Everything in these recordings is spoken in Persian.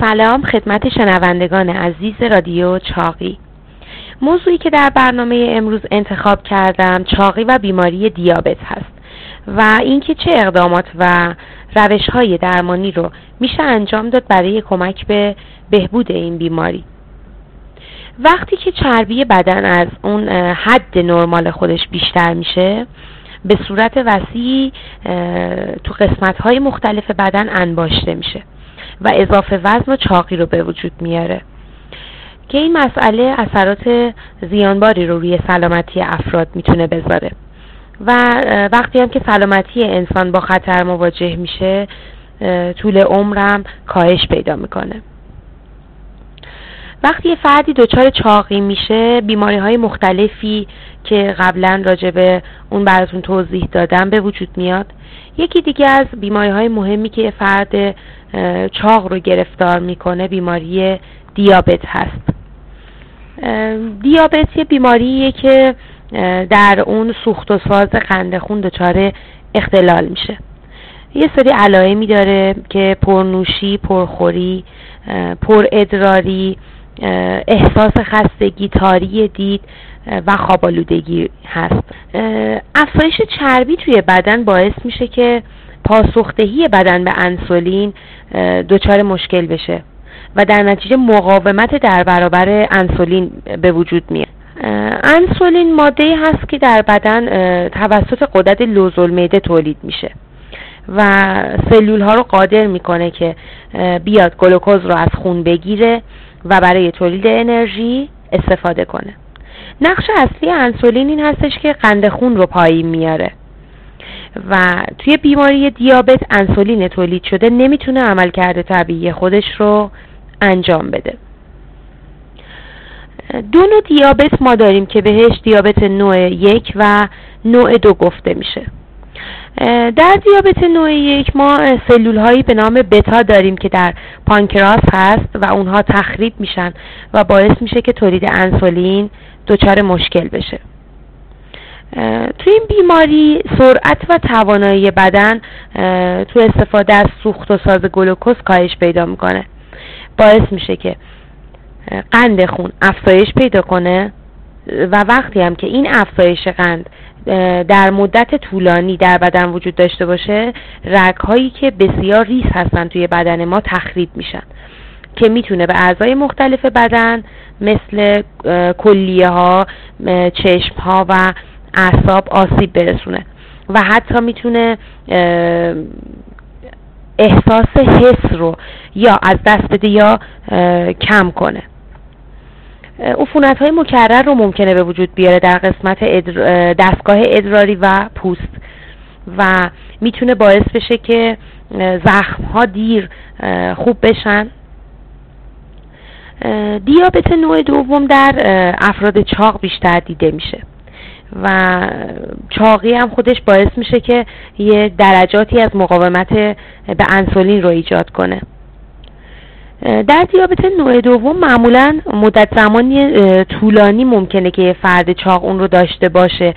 سلام خدمت شنوندگان عزیز رادیو چاقی. موضوعی که در برنامه امروز انتخاب کردم چاقی و بیماری دیابت هست و اینکه چه اقدامات و روش های درمانی رو میشه انجام داد برای کمک به بهبود این بیماری. وقتی که چربی بدن از اون حد نرمال خودش بیشتر میشه به صورت وسیعی تو قسمت های مختلف بدن انباشته میشه. و اضافه وزن و چاقی رو به وجود میاره. که این مسئله اثرات زیانباری رو روی سلامتی افراد می‌تونه بذاره. و وقتی هم که سلامتی انسان با خطر مواجه میشه طول عمرم کاهش پیدا می‌کنه. وقتی یه فردی دچار چاقی میشه بیماری های مختلفی که قبلا راجع به اون براتون توضیح دادم به وجود میاد. یکی دیگه از بیماری های مهمی که یه فرد چاق رو گرفتار می‌کنه بیماری دیابت هست. دیابت یه بیماریه که در اون سوخت و ساز قند خون دچار اختلال میشه. یه سری علائمی داره که پرنوشی، پرخوری، پر ادراری، احساس خستگی، تاری دید و خوابالودگی هست. افزایش چربی توی بدن باعث میشه که پاسخدهی بدن به انسولین دچار مشکل بشه. و در نتیجه مقاومت در برابر انسولین به وجود میاد. انسولین ماده هست که در بدن توسط قدرت لوزالمعده تولید میشه. و سلول ها رو قادر می‌کنه که بیاد گلوکوز رو از خون بگیره و برای تولید انرژی استفاده کنه. نقش اصلی انسولین این هستش که قند خون رو پایین میاره. و توی بیماری دیابت انسولین تولید شده نمی‌تونه عملکرد طبیعی خودش رو انجام بده. دو نوع دیابت ما داریم که بهش دیابت نوع یک و نوع دو گفته میشه. در دیابت نوع یک ما سلول هایی به نام بتا داریم که در پانکراس هست و اونها تخریب میشن و باعث میشه که تولید انسولین دچار مشکل بشه. تو این بیماری سرعت و توانایی بدن تو استفاده از سوخت و ساز گلوکوز کاهش پیدا می‌کنه. باعث میشه که قند خون افزایش پیدا کنه و وقتی هم که این افزایش قند در مدت طولانی در بدن وجود داشته باشه رگ هایی که بسیار ریز هستن توی بدن ما تخریب میشن که می‌تونه به اعضای مختلف بدن مثل کلیه ها چشم ها و اعصاب آسیب برسونه و حتی می‌تونه احساس حس رو یا از دست بده یا کم کنه. عفونت های مکرر رو ممکنه به وجود بیاره در قسمت دستگاه ادراری و پوست و می‌تونه باعث بشه که زخم ها دیر خوب بشن. دیابت نوع دوم در افراد چاق بیشتر دیده میشه. و چاقی هم خودش باعث میشه که یه درجاتی از مقاومت به انسولین رو ایجاد کنه. در دیابت نوع دوم معمولا مدت زمانی طولانی ممکنه که فرد چاق اون رو داشته باشه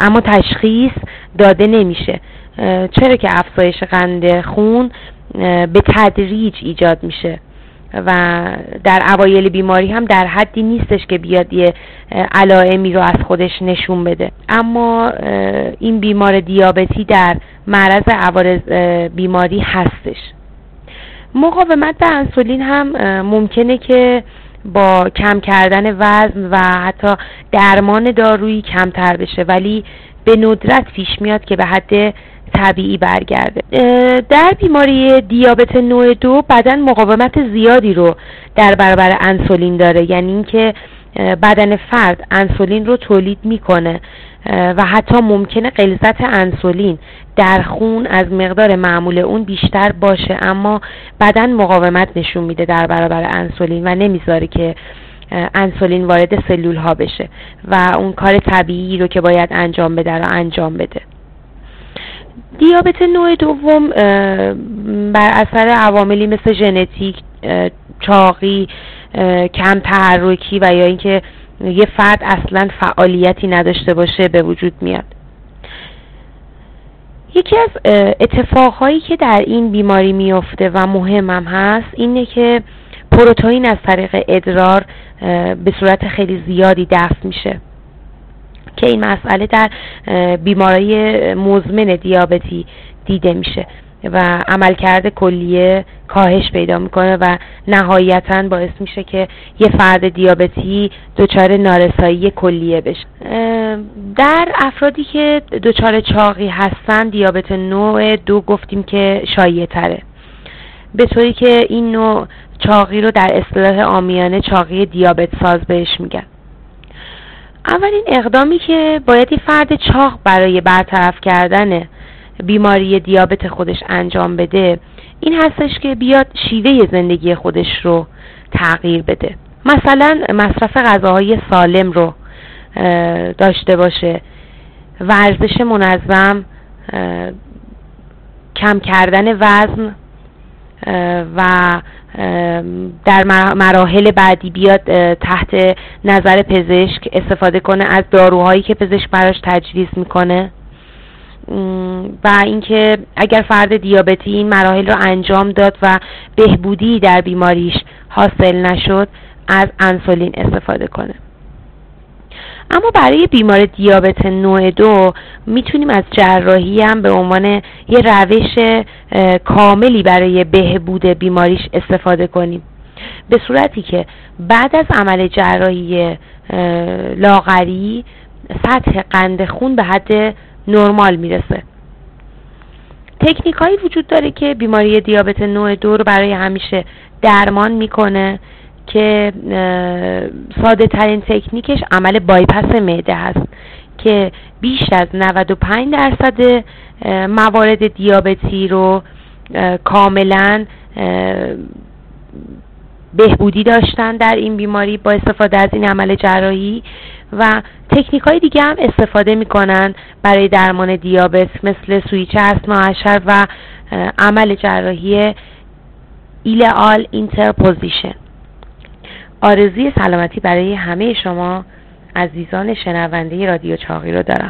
اما تشخیص داده نمیشه. چرا که افزایش قند خون به تدریج ایجاد میشه. و در اوایل بیماری هم در حدی نیستش که بیاد یه علائمی رو از خودش نشون بده. اما این بیمار دیابتی در معرض عوارض بیماری هستش. مقاومت به انسولین هم ممکنه که با کم کردن وزن و حتی درمان دارویی کمتر بشه ولی به ندرت پیش میاد که به حد طبیعی برگرده. در بیماری دیابت نوع دو بدن مقاومت زیادی رو در برابر انسولین داره. یعنی اینکه بدن فرد انسولین رو تولید می‌کنه و حتی ممکنه غلظت انسولین در خون از مقدار معمول اون بیشتر باشه. اما بدن مقاومت نشون میده در برابر انسولین و نمی‌ذاره که انسولین وارد سلول ها بشه و اون کار طبیعی رو که باید انجام بده رو انجام بده. دیابت نوع دوم بر اثر عواملی مثل ژنتیک چاقی کم تحرکی و یا اینکه یه فرد اصلا فعالیتی نداشته باشه به وجود میاد. یکی از اتفاقهایی که در این بیماری میفته و مهمم هست اینه که پروتئین از طریق ادرار به صورت خیلی زیادی دفع میشه. که این مسئله در بیماری مزمن دیابتی دیده میشه و عملکرد کلیه کاهش پیدا می‌کنه و نهایتا باعث میشه که یه فرد دیابتی دچار نارسایی کلیه بشه. در افرادی که دچار چاقی هستن دیابت نوع دو گفتیم که شایع تره به طوری که این نوع چاقی رو در اصطلاح آمیانه چاقی دیابت ساز بهش میگن. اولین اقدامی که باید فرد چاق برای برطرف کردن بیماری دیابت خودش انجام بده این هستش که بیاد شیوه زندگی خودش رو تغییر بده. مثلا مصرف غذاهای سالم رو داشته باشه. ورزش منظم کم کردن وزن و در مراحل بعدی بیاد تحت نظر پزشک استفاده کنه از داروهایی که پزشک براش تجویز می‌کنه. و اینکه اگر فرد دیابتی این مراحل رو انجام داد و بهبودی در بیماریش حاصل نشد از انسولین استفاده کنه. اما برای بیمار دیابت نوع دو می‌تونیم از جراحی هم به عنوان یه روش کاملی برای بهبود بیماریش استفاده کنیم. به صورتی که بعد از عمل جراحی لاغری سطح قند خون به حد نرمال می‌رسه. تکنیک هایی وجود داره که بیماری دیابت نوع دو رو برای همیشه درمان می‌کنه. که ساده ترین تکنیکش عمل بایپس معده هست که بیش از 95 درصد موارد دیابتی رو کاملا بهبودی داشتن در این بیماری با استفاده از این عمل جراحی و تکنیک های دیگه هم استفاده می‌کنن برای درمان دیابت مثل سویچ اسنا و عمل جراحی ileal interposition. آرزوی سلامتی برای همه شما عزیزان شنونده رادیو چاقی رو دارم.